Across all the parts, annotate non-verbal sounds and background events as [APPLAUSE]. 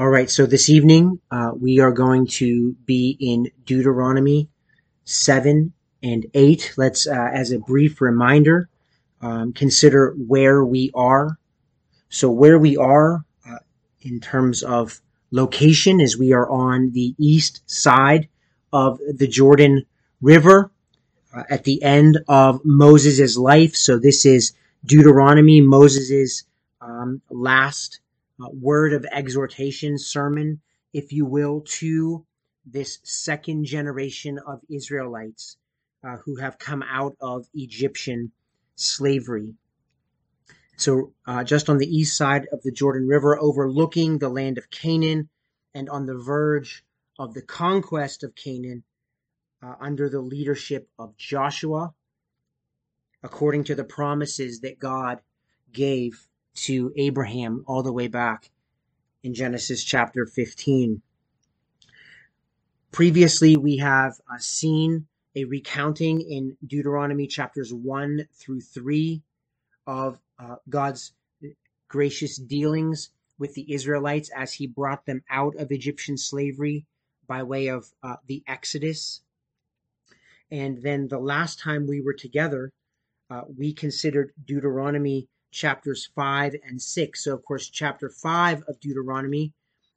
All right, so this evening uh, we are going to be in Deuteronomy 7 and 8. Let's, uh, as a brief reminder, um, consider where we are. So, where we are uh, in terms of location is we are on the east side of the Jordan River uh, at the end of Moses' life. So, this is Deuteronomy, Moses' um, last uh, word of exhortation sermon, if you will, to this second generation of Israelites uh, who have come out of Egyptian slavery. So, uh, just on the east side of the Jordan River, overlooking the land of Canaan, and on the verge of the conquest of Canaan uh, under the leadership of Joshua, according to the promises that God gave to Abraham all the way back in Genesis chapter 15. Previously, we have uh, seen a recounting in Deuteronomy chapters 1 through 3 of uh, God's gracious dealings with the Israelites as he brought them out of Egyptian slavery by way of uh, the Exodus. And then the last time we were together, uh, we considered Deuteronomy chapters 5 and 6. So, of course, chapter 5 of Deuteronomy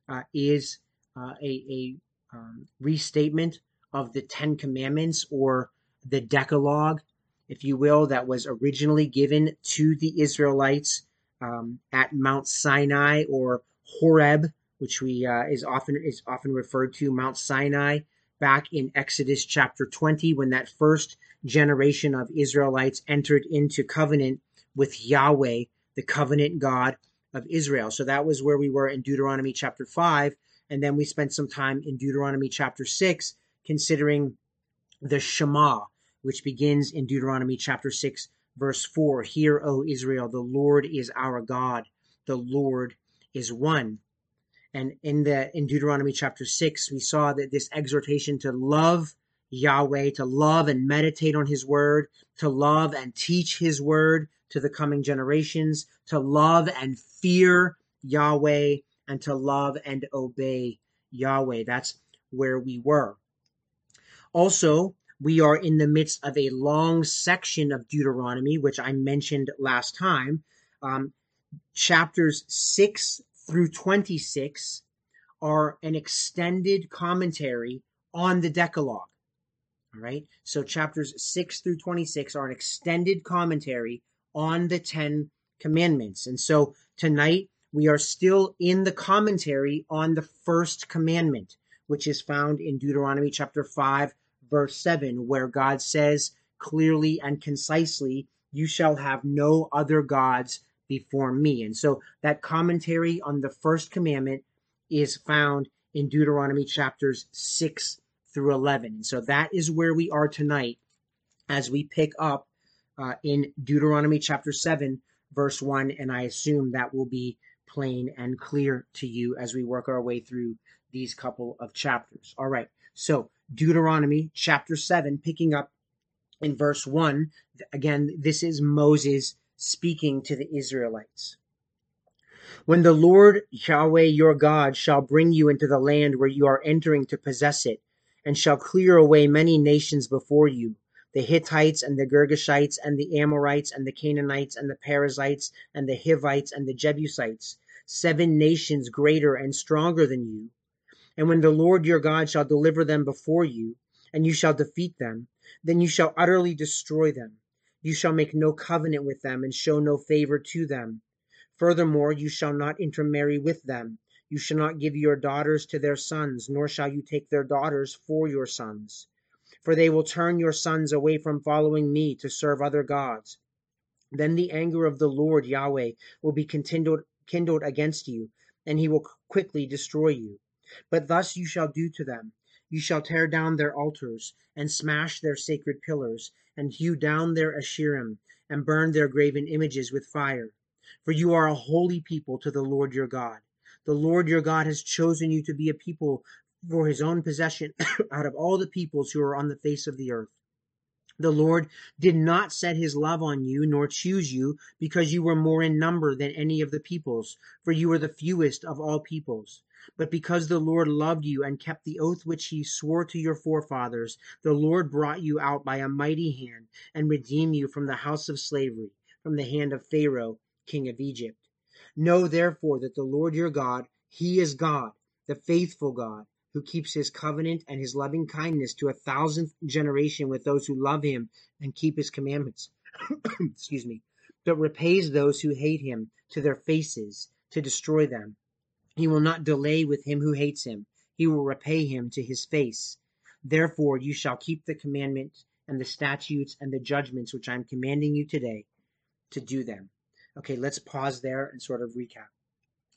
uh, is uh, a, a um, restatement of the Ten Commandments or the Decalogue, if you will, that was originally given to the Israelites um, at Mount Sinai or Horeb, which we uh, is often is often referred to Mount Sinai back in Exodus chapter 20 when that first generation of Israelites entered into covenant with Yahweh, the covenant God of Israel. So that was where we were in Deuteronomy chapter 5. And then we spent some time in Deuteronomy chapter 6 considering the Shema, which begins in Deuteronomy chapter 6, verse 4. Hear, O Israel, the Lord is our God, the Lord is one. And in the in Deuteronomy chapter 6, we saw that this exhortation to love Yahweh, to love and meditate on his word, to love and teach his word, to the coming generations, to love and fear Yahweh, and to love and obey Yahweh. That's where we were. Also, we are in the midst of a long section of Deuteronomy, which I mentioned last time. Um, chapters 6 through 26 are an extended commentary on the Decalogue. All right. So chapters 6 through 26 are an extended commentary on the Ten Commandments. And so tonight we are still in the commentary on the first commandment, which is found in Deuteronomy chapter 5, verse 7, where God says clearly and concisely, You shall have no other gods before me. And so that commentary on the first commandment is found in Deuteronomy chapters 6 through 11. And so that is where we are tonight as we pick up uh, in Deuteronomy chapter 7, verse 1, and I assume that will be plain and clear to you as we work our way through these couple of chapters. All right, so Deuteronomy chapter 7, picking up in verse 1. Again, this is Moses speaking to the Israelites. When the Lord Yahweh your God shall bring you into the land where you are entering to possess it, and shall clear away many nations before you, the Hittites and the Girgashites and the Amorites and the Canaanites and the Perizzites and the Hivites and the Jebusites, seven nations greater and stronger than you. And when the Lord your God shall deliver them before you, and you shall defeat them, then you shall utterly destroy them. You shall make no covenant with them and show no favor to them. Furthermore, you shall not intermarry with them. You shall not give your daughters to their sons, nor shall you take their daughters for your sons for they will turn your sons away from following me to serve other gods. Then the anger of the Lord Yahweh will be kindled, kindled against you, and he will quickly destroy you. But thus you shall do to them. You shall tear down their altars, and smash their sacred pillars, and hew down their Asherim, and burn their graven images with fire. For you are a holy people to the Lord your God. The Lord your God has chosen you to be a people for his own possession [COUGHS] out of all the peoples who are on the face of the earth. The Lord did not set his love on you, nor choose you, because you were more in number than any of the peoples, for you were the fewest of all peoples. But because the Lord loved you and kept the oath which he swore to your forefathers, the Lord brought you out by a mighty hand and redeemed you from the house of slavery, from the hand of Pharaoh, king of Egypt. Know therefore that the Lord your God, he is God, the faithful God who keeps his covenant and his loving kindness to a thousandth generation with those who love him and keep his commandments. [COUGHS] Excuse me. But repays those who hate him to their faces to destroy them. He will not delay with him who hates him. He will repay him to his face. Therefore you shall keep the commandments and the statutes and the judgments which I am commanding you today to do them. Okay, let's pause there and sort of recap.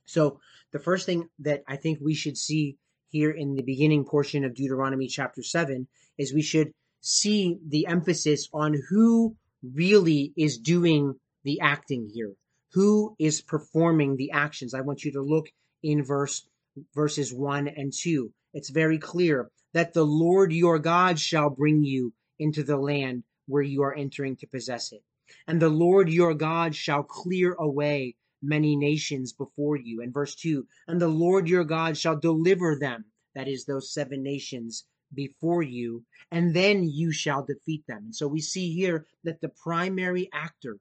So the first thing that I think we should see here in the beginning portion of Deuteronomy chapter 7 is we should see the emphasis on who really is doing the acting here. Who is performing the actions? I want you to look in verse verses 1 and 2. It's very clear that the Lord your God shall bring you into the land where you are entering to possess it. And the Lord your God shall clear away many nations before you. And verse 2 And the Lord your God shall deliver them, that is, those seven nations, before you, and then you shall defeat them. And so we see here that the primary actor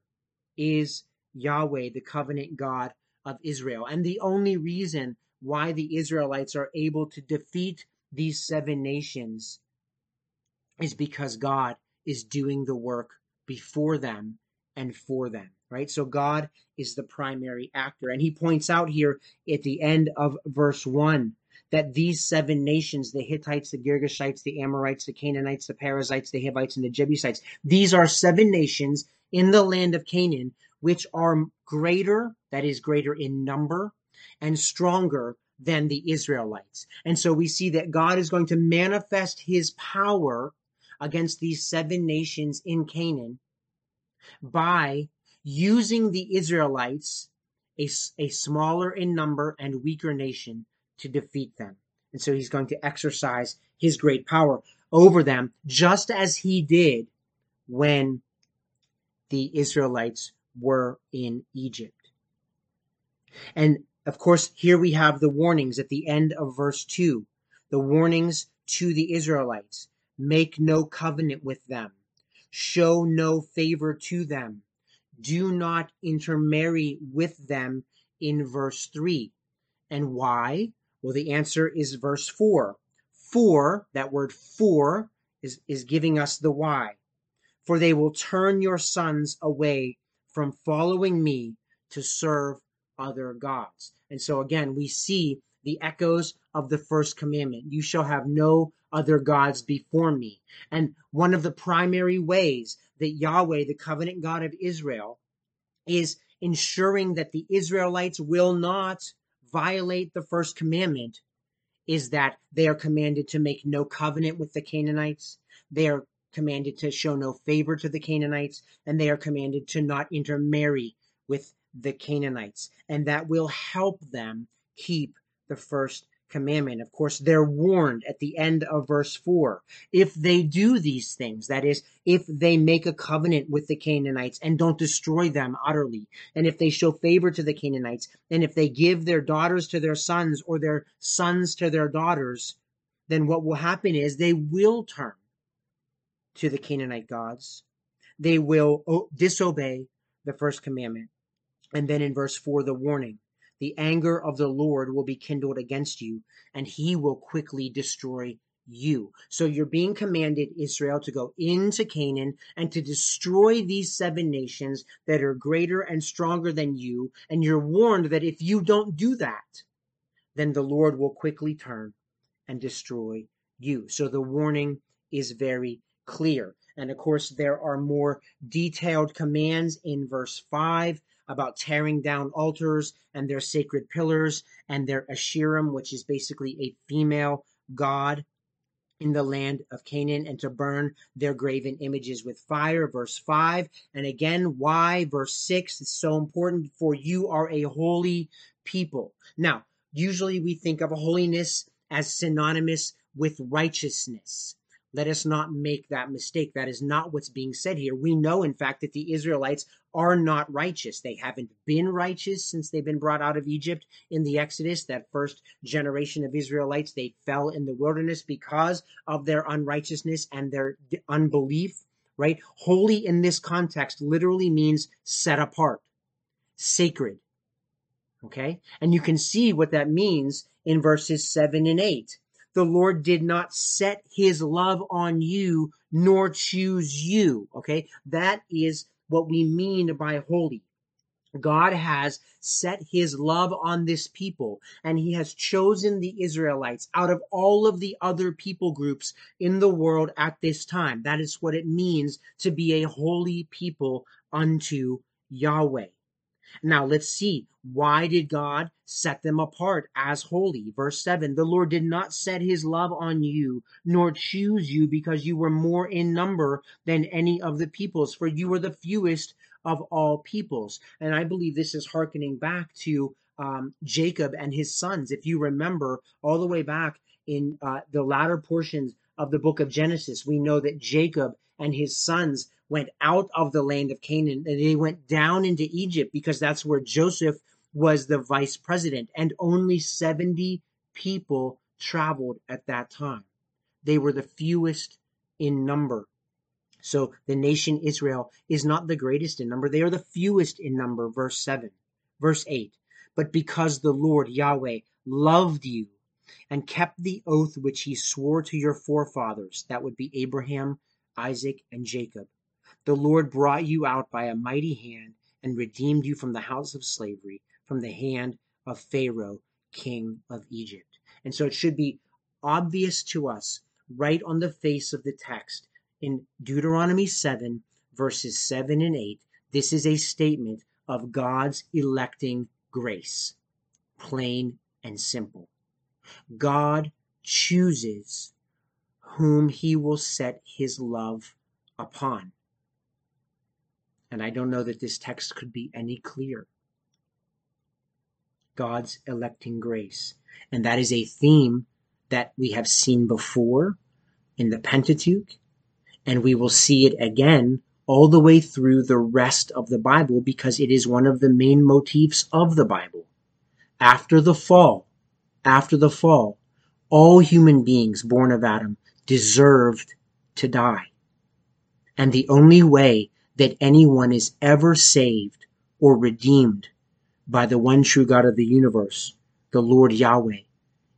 is Yahweh, the covenant God of Israel. And the only reason why the Israelites are able to defeat these seven nations is because God is doing the work before them and for them right? So God is the primary actor. And he points out here at the end of verse 1 that these seven nations, the Hittites, the Girgashites, the Amorites, the Canaanites, the Perizzites, the Hivites, and the Jebusites, these are seven nations in the land of Canaan which are greater, that is, greater in number and stronger than the Israelites. And so we see that God is going to manifest his power against these seven nations in Canaan by using the Israelites, a, a smaller in number and weaker nation, to defeat them. And so he's going to exercise his great power over them, just as he did when the Israelites were in Egypt. And of course, here we have the warnings at the end of verse 2 the warnings to the Israelites make no covenant with them, show no favor to them, do not intermarry with them in verse 3. And why? Well, the answer is verse 4. For, that word for, is, is giving us the why. For they will turn your sons away from following me to serve other gods. And so again, we see the echoes of the first commandment. You shall have no other gods before me. And one of the primary ways that Yahweh, the covenant God of Israel, is ensuring that the Israelites will not violate the first commandment is that they are commanded to make no covenant with the Canaanites. They are commanded to show no favor to the Canaanites, and they are commanded to not intermarry with the Canaanites. And that will help them keep the first commandment. Of course, they're warned at the end of verse 4. If they do these things, that is, if they make a covenant with the Canaanites and don't destroy them utterly, and if they show favor to the Canaanites, and if they give their daughters to their sons or their sons to their daughters, then what will happen is they will turn to the Canaanite gods. They will disobey the first commandment. And then in verse 4, the warning the anger of the Lord will be kindled against you, and he will quickly destroy you. So you're being commanded, Israel, to go into Canaan and to destroy these seven nations that are greater and stronger than you. And you're warned that if you don't do that, then the Lord will quickly turn and destroy you. So the warning is very clear. And of course, there are more detailed commands in verse 5 about tearing down altars and their sacred pillars and their Asherim, which is basically a female god in the land of Canaan and to burn their graven images with fire. Verse 5. And again, why? Verse 6 is so important for you are a holy people. Now, usually we think of holiness as synonymous with righteousness. Let us not make that mistake. That is not what's being said here. We know, in fact, that the Israelites are not righteous. They haven't been righteous since they've been brought out of Egypt in the Exodus. That first generation of Israelites, they fell in the wilderness because of their unrighteousness and their unbelief, right? Holy in this context literally means set apart, sacred. Okay? And you can see what that means in verses 7 and 8 the Lord did not set his love on you nor choose you. Okay. That is what we mean by holy. God has set his love on this people and he has chosen the Israelites out of all of the other people groups in the world at this time. That is what it means to be a holy people unto Yahweh. Now let's see. Why did God set them apart as holy? Verse 7 The Lord did not set his love on you, nor choose you because you were more in number than any of the peoples, for you were the fewest of all peoples. And I believe this is hearkening back to um, Jacob and his sons. If you remember all the way back in uh, the latter portions of the book of Genesis, we know that Jacob and his sons went out of the land of Canaan and they went down into Egypt because that's where Joseph was the vice president. And only 70 people traveled at that time. They were the fewest in number. So the nation Israel is not the greatest in number. They are the fewest in number. Verse 7. Verse 8. But because the Lord Yahweh loved you and kept the oath which he swore to your forefathers, that would be Abraham, Isaac, and Jacob, the Lord brought you out by a mighty hand and redeemed you from the house of slavery, from the hand of Pharaoh, king of Egypt. And so it should be obvious to us right on the face of the text in Deuteronomy 7, verses 7 and 8. This is a statement of God's electing grace, plain and simple. God chooses whom he will set his love upon. And I don't know that this text could be any clearer. God's electing grace. And that is a theme that we have seen before in the Pentateuch, and we will see it again all the way through the rest of the Bible because it is one of the main motifs of the Bible. After the fall, after the fall, all human beings born of Adam deserved to die. And the only way that anyone is ever saved or redeemed by the one true God of the universe, the Lord Yahweh,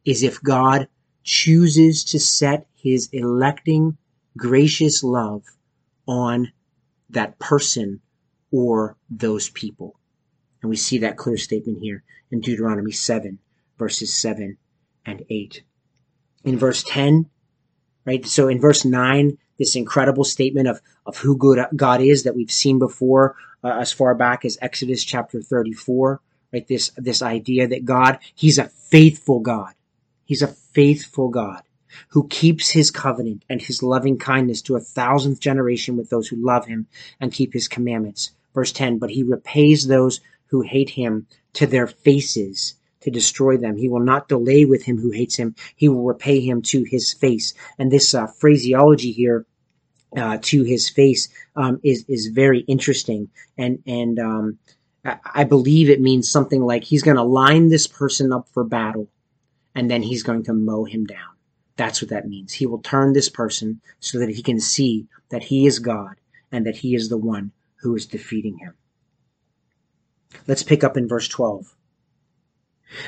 is if God chooses to set his electing, gracious love on that person or those people. And we see that clear statement here in Deuteronomy 7, verses 7 and 8. In verse 10, right? So in verse 9, this incredible statement of, of who good God is that we've seen before uh, as far back as Exodus chapter 34, right? This, this idea that God, He's a faithful God. He's a faithful God who keeps His covenant and His loving kindness to a thousandth generation with those who love Him and keep His commandments. Verse 10, but He repays those who hate Him to their faces to destroy them. He will not delay with him who hates him. He will repay him to his face. And this uh, phraseology here, uh, to his face, um, is is very interesting. And and um, I believe it means something like he's going to line this person up for battle, and then he's going to mow him down. That's what that means. He will turn this person so that he can see that he is God and that he is the one who is defeating him. Let's pick up in verse 12.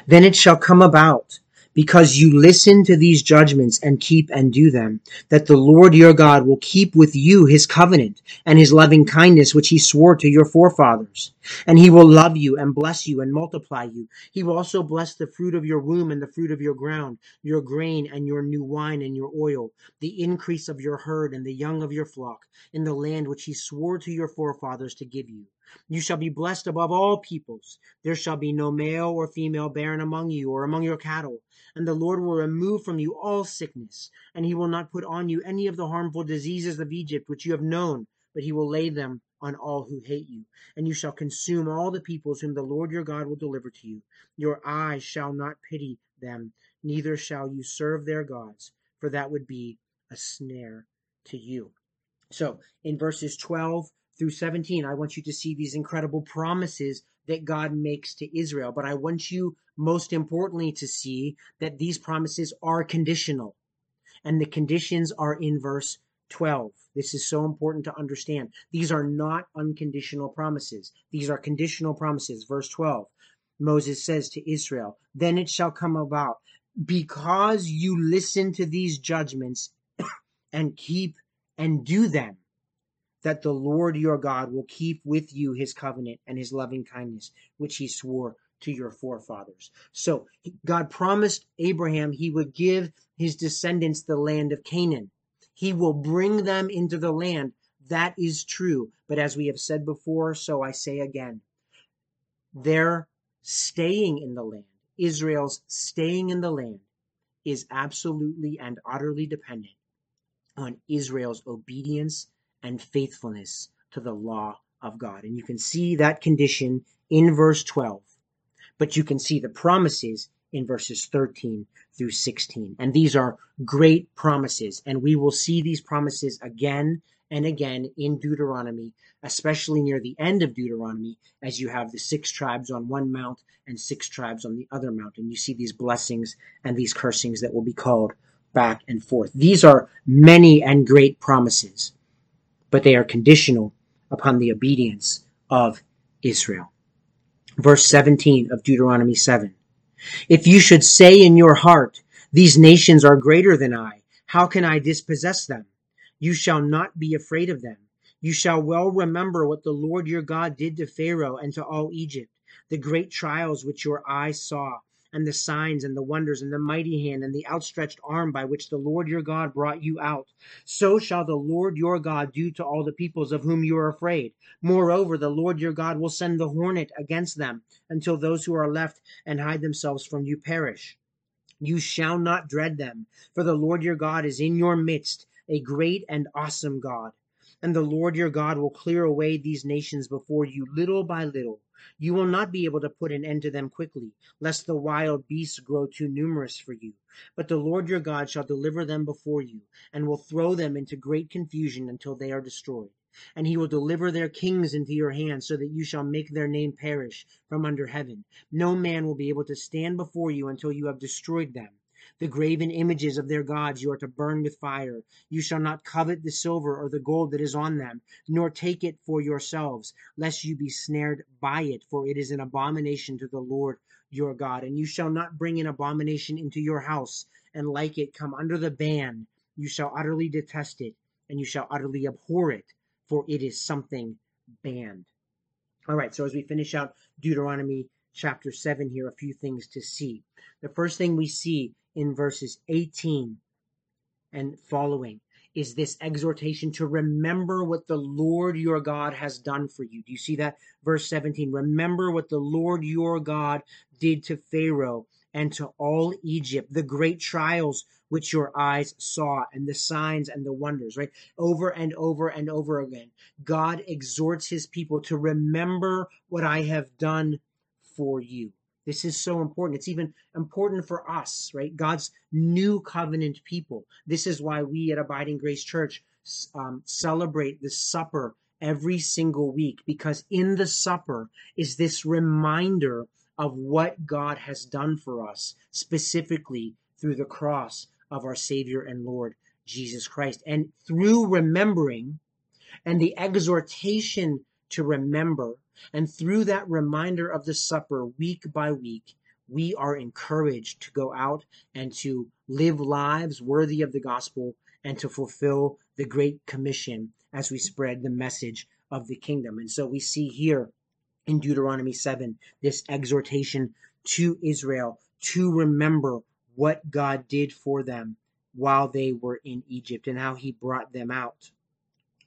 Then it shall come about, because you listen to these judgments and keep and do them, that the Lord your God will keep with you his covenant and his loving kindness which he swore to your forefathers. And he will love you and bless you and multiply you. He will also bless the fruit of your womb and the fruit of your ground, your grain and your new wine and your oil, the increase of your herd and the young of your flock, in the land which he swore to your forefathers to give you. You shall be blessed above all peoples. There shall be no male or female barren among you or among your cattle. And the Lord will remove from you all sickness, and he will not put on you any of the harmful diseases of Egypt which you have known, but he will lay them on all who hate you. And you shall consume all the peoples whom the Lord your God will deliver to you. Your eyes shall not pity them, neither shall you serve their gods, for that would be a snare to you. So in verses 12 through 17, I want you to see these incredible promises that God makes to Israel. But I want you, most importantly, to see that these promises are conditional. And the conditions are in verse 12. This is so important to understand. These are not unconditional promises. These are conditional promises. Verse 12. Moses says to Israel, Then it shall come about, because you listen to these judgments [COUGHS] and keep and do them, that the Lord your God will keep with you his covenant and his loving kindness, which he swore to your forefathers. So God promised Abraham he would give his descendants the land of Canaan. He will bring them into the land. That is true. But as we have said before, so I say again, their staying in the land, Israel's staying in the land, is absolutely and utterly dependent on Israel's obedience and faithfulness to the law of God. And you can see that condition in verse 12, but you can see the promises in verses 13 through 16. And these are great promises, and we will see these promises again and again in Deuteronomy, especially near the end of Deuteronomy, as you have the six tribes on one mount and six tribes on the other mount. And you see these blessings and these cursings that will be called back and forth. These are many and great promises, but they are conditional upon the obedience of Israel. Verse 17 of Deuteronomy 7. If you should say in your heart, These nations are greater than I, how can I dispossess them? You shall not be afraid of them. You shall well remember what the Lord your God did to Pharaoh and to all Egypt, the great trials which your eyes saw and the signs and the wonders and the mighty hand and the outstretched arm by which the Lord your God brought you out. So shall the Lord your God do to all the peoples of whom you are afraid. Moreover, the Lord your God will send the hornet against them until those who are left and hide themselves from you perish. You shall not dread them, for the Lord your God is in your midst, a great and awesome God. And the Lord your God will clear away these nations before you little by little you will not be able to put an end to them quickly, lest the wild beasts grow too numerous for you. But the Lord your God shall deliver them before you, and will throw them into great confusion until they are destroyed. And he will deliver their kings into your hand, so that you shall make their name perish from under heaven. No man will be able to stand before you until you have destroyed them. The graven images of their gods you are to burn with fire. You shall not covet the silver or the gold that is on them, nor take it for yourselves, lest you be snared by it, for it is an abomination to the Lord your God. And you shall not bring an abomination into your house, and like it come under the ban. You shall utterly detest it, and you shall utterly abhor it, for it is something banned. All right, so as we finish out Deuteronomy chapter 7 here, a few things to see. The first thing we see in verses 18 and following is this exhortation to remember what the Lord your God has done for you. Do you see that? Verse 17 Remember what the Lord your God did to Pharaoh and to all Egypt, the great trials which your eyes saw, and the signs and the wonders, right? Over and over and over again. God exhorts his people to remember what I have done for you. This is so important. It's even important for us, right? God's new covenant people. This is why we at Abiding Grace Church um, celebrate the supper every single week, because in the supper is this reminder of what God has done for us, specifically through the cross of our Savior and Lord Jesus Christ. And through remembering and the exhortation to remember and through that reminder of the supper week by week, we are encouraged to go out and to live lives worthy of the gospel and to fulfill the Great Commission as we spread the message of the kingdom. And so we see here in Deuteronomy 7 this exhortation to Israel to remember what God did for them while they were in Egypt and how he brought them out.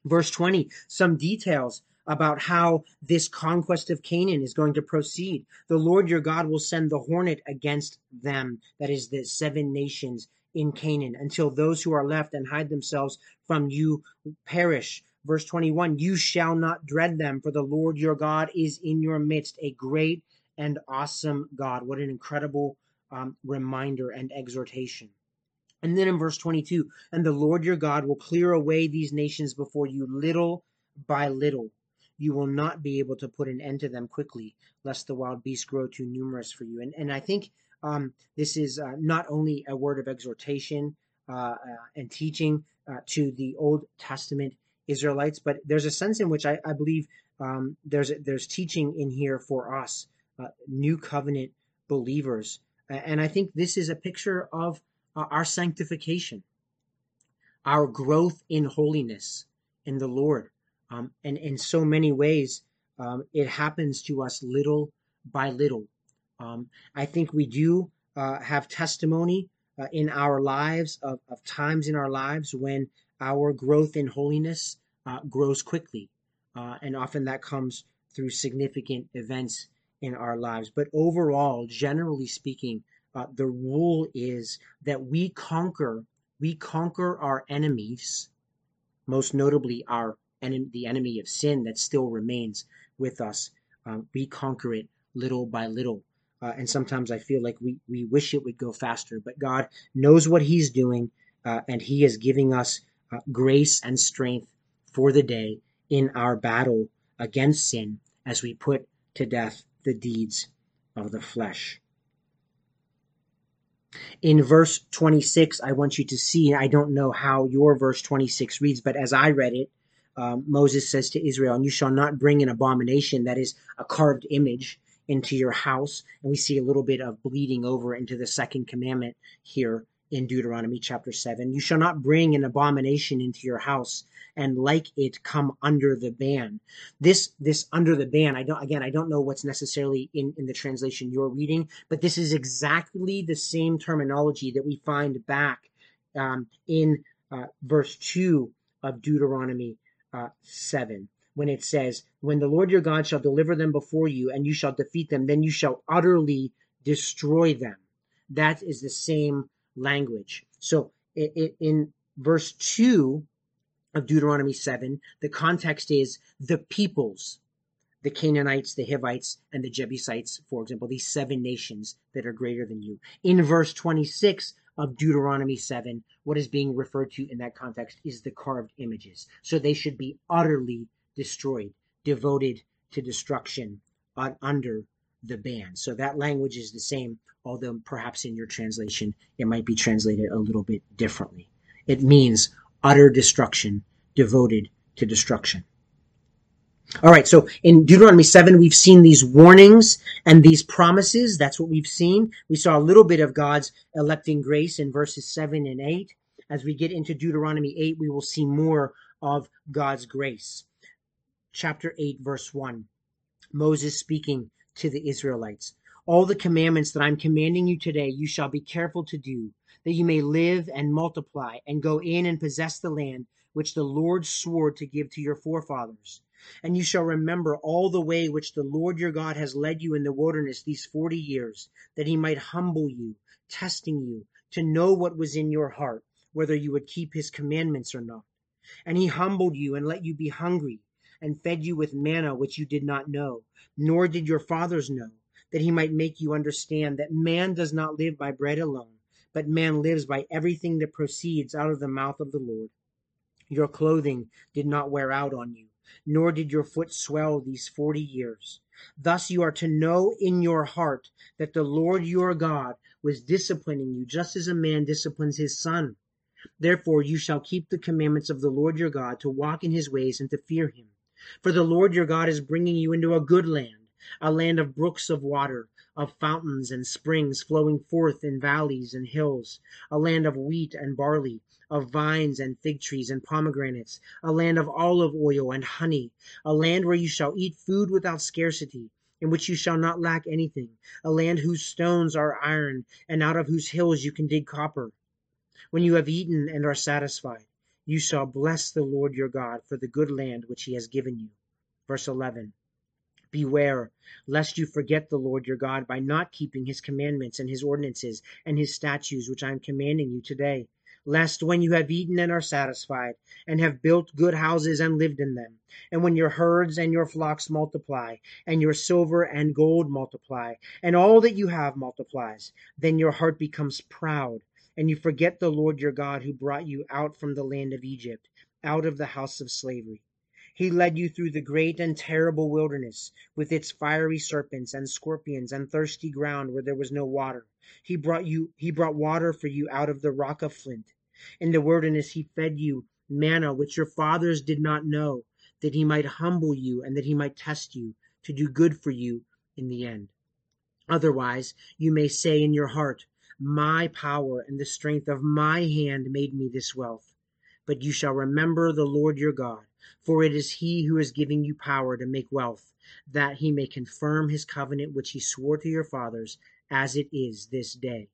Verse 20, some details about how this conquest of Canaan is going to proceed. The Lord your God will send the hornet against them, that is, the seven nations in Canaan, until those who are left and hide themselves from you perish. Verse 21 You shall not dread them, for the Lord your God is in your midst, a great and awesome God. What an incredible um, reminder and exhortation. And then in verse 22, and the Lord your God will clear away these nations before you little by little. You will not be able to put an end to them quickly, lest the wild beasts grow too numerous for you. And, and I think um, this is uh, not only a word of exhortation uh, uh, and teaching uh, to the Old Testament Israelites, but there's a sense in which I, I believe um, there's there's teaching in here for us, uh, new covenant believers, and I think this is a picture of our sanctification, our growth in holiness in the Lord, um, and in so many ways, um, it happens to us little by little. Um, I think we do uh, have testimony uh, in our lives of, of times in our lives when our growth in holiness uh, grows quickly. Uh, and often that comes through significant events in our lives. But overall, generally speaking, uh, the rule is that we conquer we conquer our enemies, most notably our enemy, the enemy of sin that still remains with us. Um, we conquer it little by little. Uh, and sometimes I feel like we, we wish it would go faster, but God knows what He's doing, uh, and He is giving us uh, grace and strength for the day in our battle against sin as we put to death the deeds of the flesh. In verse 26, I want you to see, I don't know how your verse 26 reads, but as I read it, um, Moses says to Israel, And you shall not bring an abomination that is a carved image into your house. And we see a little bit of bleeding over into the second commandment here in Deuteronomy chapter 7. You shall not bring an abomination into your house and like it come under the ban. This this under the ban, I don't again I don't know what's necessarily in, in the translation you're reading, but this is exactly the same terminology that we find back um, in uh, verse 2 of Deuteronomy uh, 7 when it says, When the Lord your God shall deliver them before you, and you shall defeat them, then you shall utterly destroy them. That is the same language. So in verse 2 of Deuteronomy 7, the context is the peoples, the Canaanites, the Hivites, and the Jebusites, for example, these seven nations that are greater than you. In verse 26 of Deuteronomy 7, what is being referred to in that context is the carved images. So they should be utterly destroyed, devoted to destruction under the ban. So that language is the same, although perhaps in your translation it might be translated a little bit differently. It means utter destruction, devoted to destruction. All right, so in Deuteronomy 7, we've seen these warnings and these promises. That's what we've seen. We saw a little bit of God's electing grace in verses 7 and 8. As we get into Deuteronomy 8, we will see more of God's grace chapter 8, verse 1. Moses speaking to the Israelites. All the commandments that I'm commanding you today, you shall be careful to do, that you may live and multiply, and go in and possess the land which the Lord swore to give to your forefathers. And you shall remember all the way which the Lord your God has led you in the wilderness these forty years, that he might humble you, testing you, to know what was in your heart, whether you would keep his commandments or not. And he humbled you and let you be hungry and fed you with manna which you did not know, nor did your fathers know, that he might make you understand that man does not live by bread alone, but man lives by everything that proceeds out of the mouth of the Lord. Your clothing did not wear out on you, nor did your foot swell these forty years. Thus you are to know in your heart that the Lord your God was disciplining you just as a man disciplines his son. Therefore you shall keep the commandments of the Lord your God to walk in his ways and to fear him. For the Lord your God is bringing you into a good land, a land of brooks of water, of fountains and springs flowing forth in valleys and hills, a land of wheat and barley, of vines and fig trees and pomegranates, a land of olive oil and honey, a land where you shall eat food without scarcity, in which you shall not lack anything, a land whose stones are iron, and out of whose hills you can dig copper. When you have eaten and are satisfied, you shall bless the Lord your God for the good land which he has given you. Verse 11 Beware lest you forget the Lord your God by not keeping his commandments and his ordinances and his statutes which I am commanding you today. Lest when you have eaten and are satisfied, and have built good houses and lived in them, and when your herds and your flocks multiply, and your silver and gold multiply, and all that you have multiplies, then your heart becomes proud and you forget the Lord your God who brought you out from the land of Egypt, out of the house of slavery. He led you through the great and terrible wilderness, with its fiery serpents and scorpions and thirsty ground where there was no water. He brought you he brought water for you out of the rock of flint. In the wilderness he fed you manna which your fathers did not know, that he might humble you and that he might test you, to do good for you in the end. Otherwise, you may say in your heart, My power and the strength of my hand made me this wealth. But you shall remember the Lord your God for it is he who is giving you power to make wealth, that he may confirm his covenant which he swore to your fathers, as it is this day.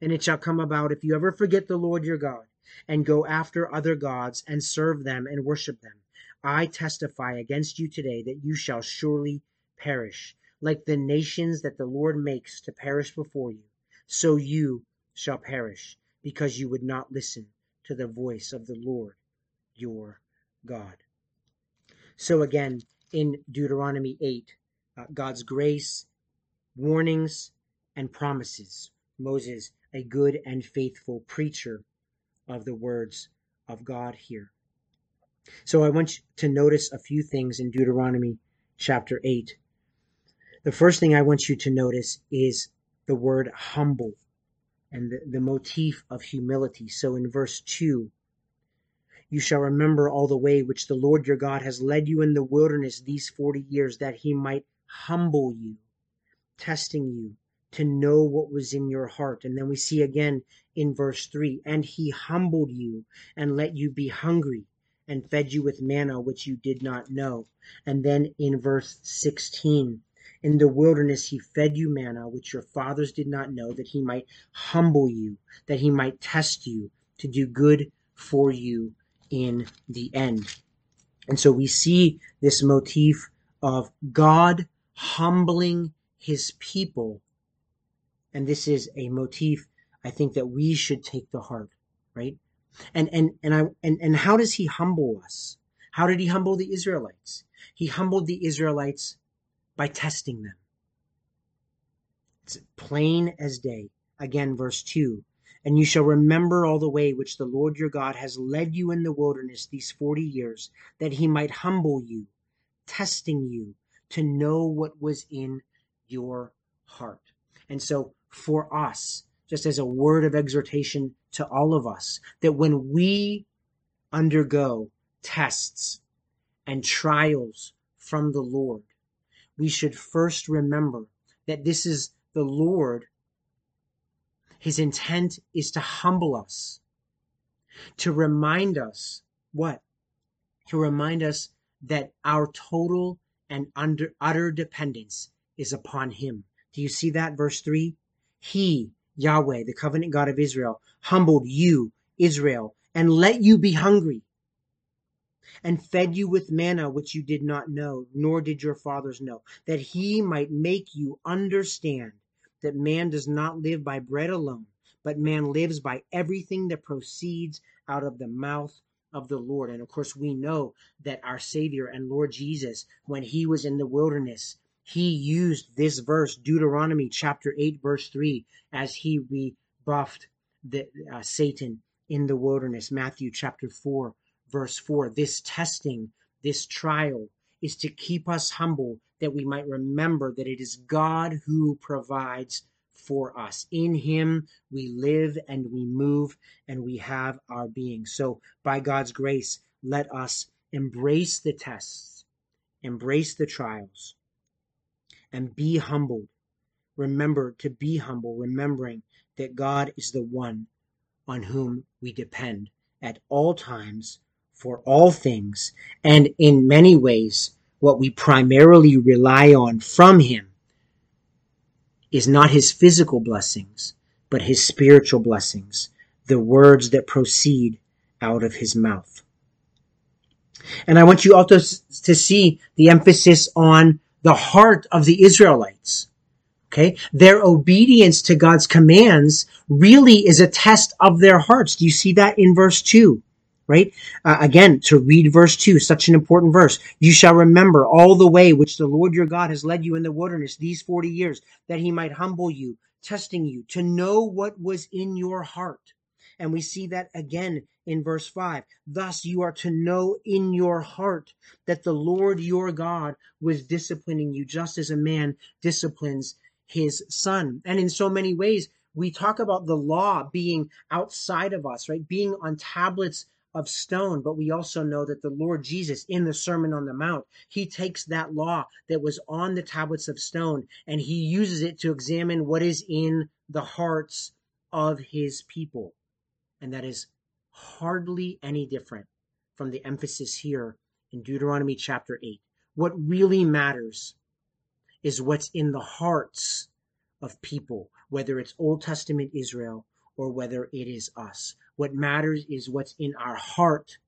And it shall come about if you ever forget the Lord your God, and go after other gods, and serve them and worship them, I testify against you today that you shall surely perish, like the nations that the Lord makes to perish before you. So you shall perish, because you would not listen to the voice of the Lord your God. So again, in Deuteronomy 8, uh, God's grace, warnings, and promises. Moses, a good and faithful preacher of the words of God here. So I want you to notice a few things in Deuteronomy chapter 8. The first thing I want you to notice is the word humble and the, the motif of humility. So in verse 2, you shall remember all the way which the Lord your God has led you in the wilderness these forty years, that he might humble you, testing you to know what was in your heart. And then we see again in verse 3 and he humbled you and let you be hungry and fed you with manna which you did not know. And then in verse 16, in the wilderness he fed you manna which your fathers did not know, that he might humble you, that he might test you to do good for you in the end. And so we see this motif of God humbling his people. And this is a motif I think that we should take to heart, right? And and and I and, and how does he humble us? How did he humble the Israelites? He humbled the Israelites by testing them. It's plain as day. Again, verse 2 and you shall remember all the way which the Lord your God has led you in the wilderness these forty years, that he might humble you, testing you to know what was in your heart. And so for us, just as a word of exhortation to all of us, that when we undergo tests and trials from the Lord, we should first remember that this is the Lord his intent is to humble us, to remind us what? To remind us that our total and under, utter dependence is upon Him. Do you see that? Verse 3 He, Yahweh, the covenant God of Israel, humbled you, Israel, and let you be hungry, and fed you with manna which you did not know, nor did your fathers know, that He might make you understand that man does not live by bread alone, but man lives by everything that proceeds out of the mouth of the Lord. And of course, we know that our Savior and Lord Jesus, when he was in the wilderness, he used this verse, Deuteronomy chapter 8, verse 3, as he rebuffed the, uh, Satan in the wilderness. Matthew chapter 4, verse 4. This testing, this trial, is to keep us humble that we might remember that it is God who provides for us. In Him we live and we move and we have our being. So, by God's grace, let us embrace the tests, embrace the trials, and be humbled. Remember to be humble, remembering that God is the one on whom we depend at all times for all things, and in many ways, what we primarily rely on from Him is not His physical blessings, but His spiritual blessings, the words that proceed out of His mouth. And I want you also to see the emphasis on the heart of the Israelites. Okay. Their obedience to God's commands really is a test of their hearts. Do you see that in verse two? Right? Uh, again, to read verse 2, such an important verse. You shall remember all the way which the Lord your God has led you in the wilderness these 40 years, that he might humble you, testing you, to know what was in your heart. And we see that again in verse 5. Thus you are to know in your heart that the Lord your God was disciplining you just as a man disciplines his son. And in so many ways, we talk about the law being outside of us, right? Being on tablets of stone, but we also know that the Lord Jesus in the Sermon on the Mount, he takes that law that was on the tablets of stone and he uses it to examine what is in the hearts of his people. And that is hardly any different from the emphasis here in Deuteronomy chapter 8. What really matters is what's in the hearts of people, whether it's Old Testament Israel or whether it is us. What matters is what's in our heart,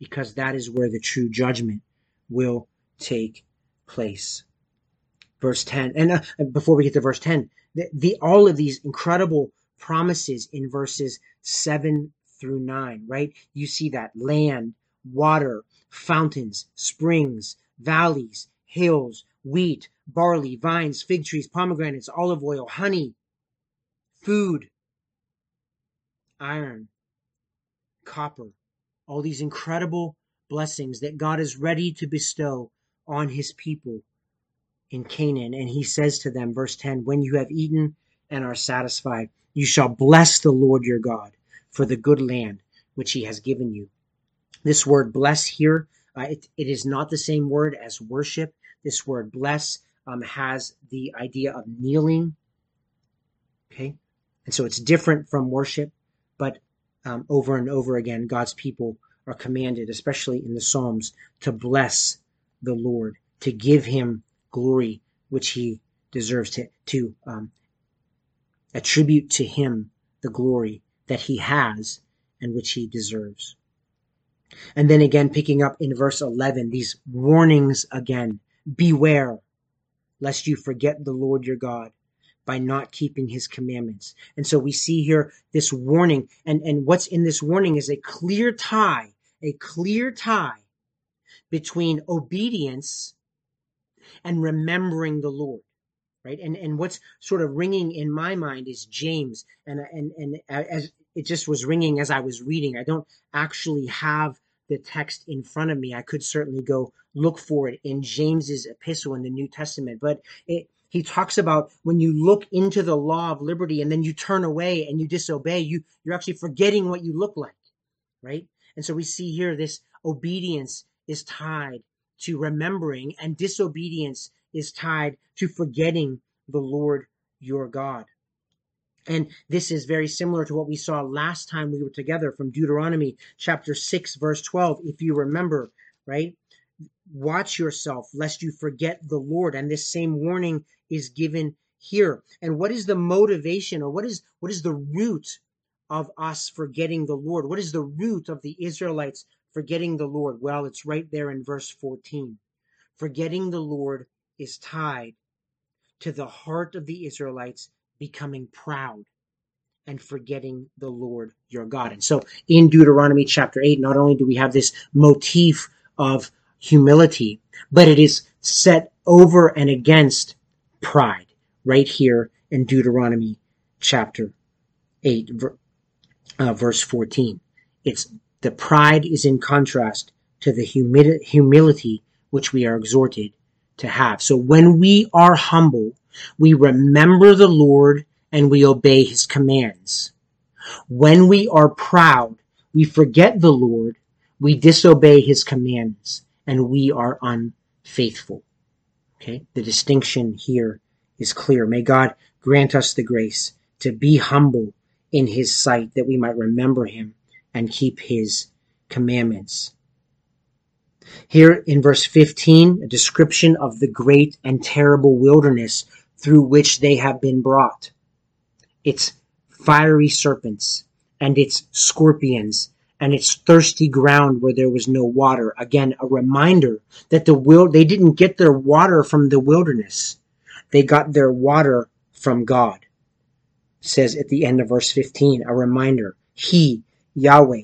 because that is where the true judgment will take place. Verse 10, and uh, before we get to verse 10, the, the, all of these incredible promises in verses 7 through 9, right? You see that land, water, fountains, springs, valleys, hills, wheat, barley, vines, fig trees, pomegranates, olive oil, honey, food, iron, copper, all these incredible blessings that God is ready to bestow on his people in Canaan. And he says to them, verse 10, When you have eaten and are satisfied, you shall bless the Lord your God for the good land which he has given you. This word bless here, uh, it, it is not the same word as worship. This word bless um, has the idea of kneeling. Okay. And so it's different from worship, but um, over and over again, God's people are commanded, especially in the Psalms, to bless the Lord, to give him glory, which he deserves, to, to um, attribute to him the glory that he has and which he deserves. And then again, picking up in verse 11, these warnings again beware lest you forget the Lord your God by not keeping his commandments. And so we see here this warning, and, and what's in this warning is a clear tie, a clear tie between obedience and remembering the Lord. Right. And, and what's sort of ringing in my mind is James. And, and, and as it just was ringing as I was reading, I don't actually have the text in front of me. I could certainly go look for it in James's epistle in the New Testament, but it, he talks about when you look into the law of liberty and then you turn away and you disobey, you, you're actually forgetting what you look like, right? And so we see here this obedience is tied to remembering and disobedience is tied to forgetting the Lord your God. And this is very similar to what we saw last time we were together from Deuteronomy chapter 6, verse 12. If you remember, right? Watch yourself lest you forget the Lord. And this same warning is given here. And what is the motivation or what is what is the root of us forgetting the Lord? What is the root of the Israelites forgetting the Lord? Well, it's right there in verse 14. Forgetting the Lord is tied to the heart of the Israelites becoming proud and forgetting the Lord your God. And so in Deuteronomy chapter 8, not only do we have this motif of humility, but it is set over and against pride right here in Deuteronomy chapter 8, uh, verse 14. It's the pride is in contrast to the humi- humility which we are exhorted to have. So when we are humble, we remember the Lord and we obey his commands. When we are proud, we forget the Lord, we disobey his commands, and we are unfaithful. Okay, the distinction here is clear. May God grant us the grace to be humble in his sight that we might remember him and keep his commandments. Here in verse 15, a description of the great and terrible wilderness through which they have been brought. It's fiery serpents and it's scorpions and it's thirsty ground where there was no water. Again, a reminder that the will they didn't get their water from the wilderness. They got their water from God. It says at the end of verse 15, a reminder. He, Yahweh,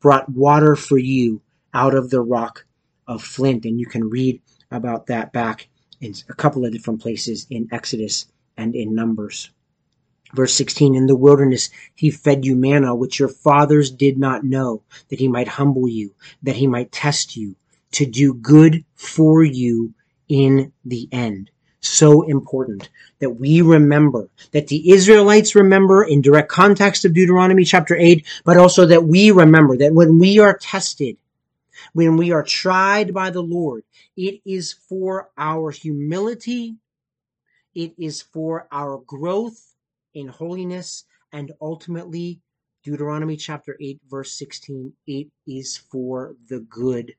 brought water for you out of the rock of flint. And you can read about that back in a couple of different places in Exodus and in Numbers. Verse 16, in the wilderness he fed you manna, which your fathers did not know, that he might humble you, that he might test you, to do good for you in the end. So important that we remember, that the Israelites remember in direct context of Deuteronomy chapter 8, but also that we remember that when we are tested, when we are tried by the Lord, it is for our humility, it is for our growth, in holiness, and ultimately, Deuteronomy chapter 8, verse 16, it is for the good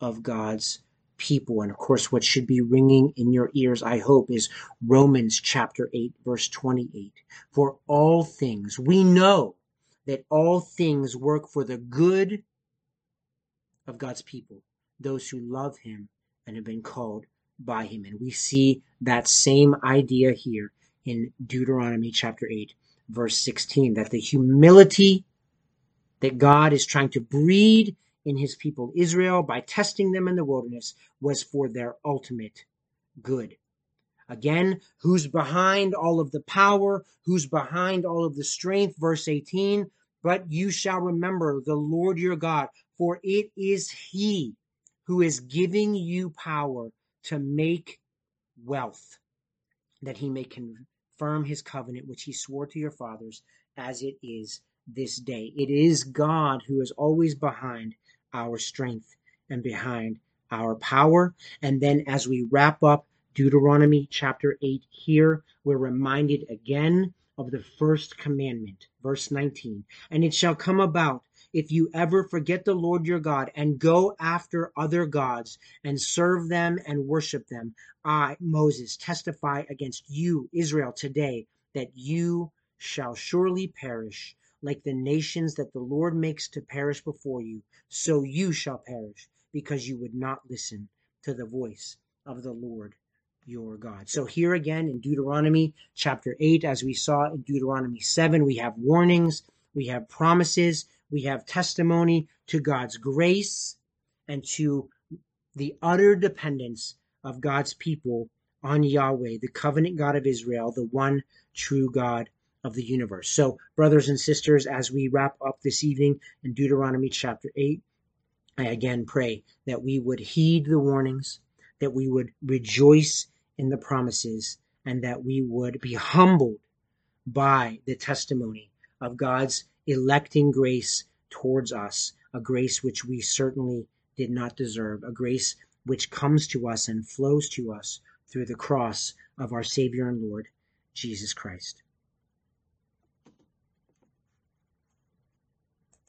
of God's people. And of course, what should be ringing in your ears, I hope, is Romans chapter 8, verse 28. For all things, we know that all things work for the good of God's people, those who love him and have been called by him. And we see that same idea here in Deuteronomy chapter 8, verse 16, that the humility that God is trying to breed in his people Israel by testing them in the wilderness was for their ultimate good. Again, who's behind all of the power? Who's behind all of the strength? Verse 18, but you shall remember the Lord your God, for it is he who is giving you power to make wealth, that he may con- firm his covenant which he swore to your fathers as it is this day. It is God who is always behind our strength and behind our power. And then as we wrap up Deuteronomy chapter 8 here, we're reminded again of the first commandment, verse 19. And it shall come about if you ever forget the Lord your God and go after other gods and serve them and worship them, I, Moses, testify against you, Israel, today that you shall surely perish like the nations that the Lord makes to perish before you, so you shall perish because you would not listen to the voice of the Lord your God. So here again in Deuteronomy chapter 8, as we saw in Deuteronomy 7, we have warnings, we have promises, we have testimony to God's grace and to the utter dependence of God's people on Yahweh, the covenant God of Israel, the one true God of the universe. So, brothers and sisters, as we wrap up this evening in Deuteronomy chapter 8, I again pray that we would heed the warnings, that we would rejoice in the promises, and that we would be humbled by the testimony of God's electing grace towards us, a grace which we certainly did not deserve, a grace which comes to us and flows to us through the cross of our Savior and Lord, Jesus Christ.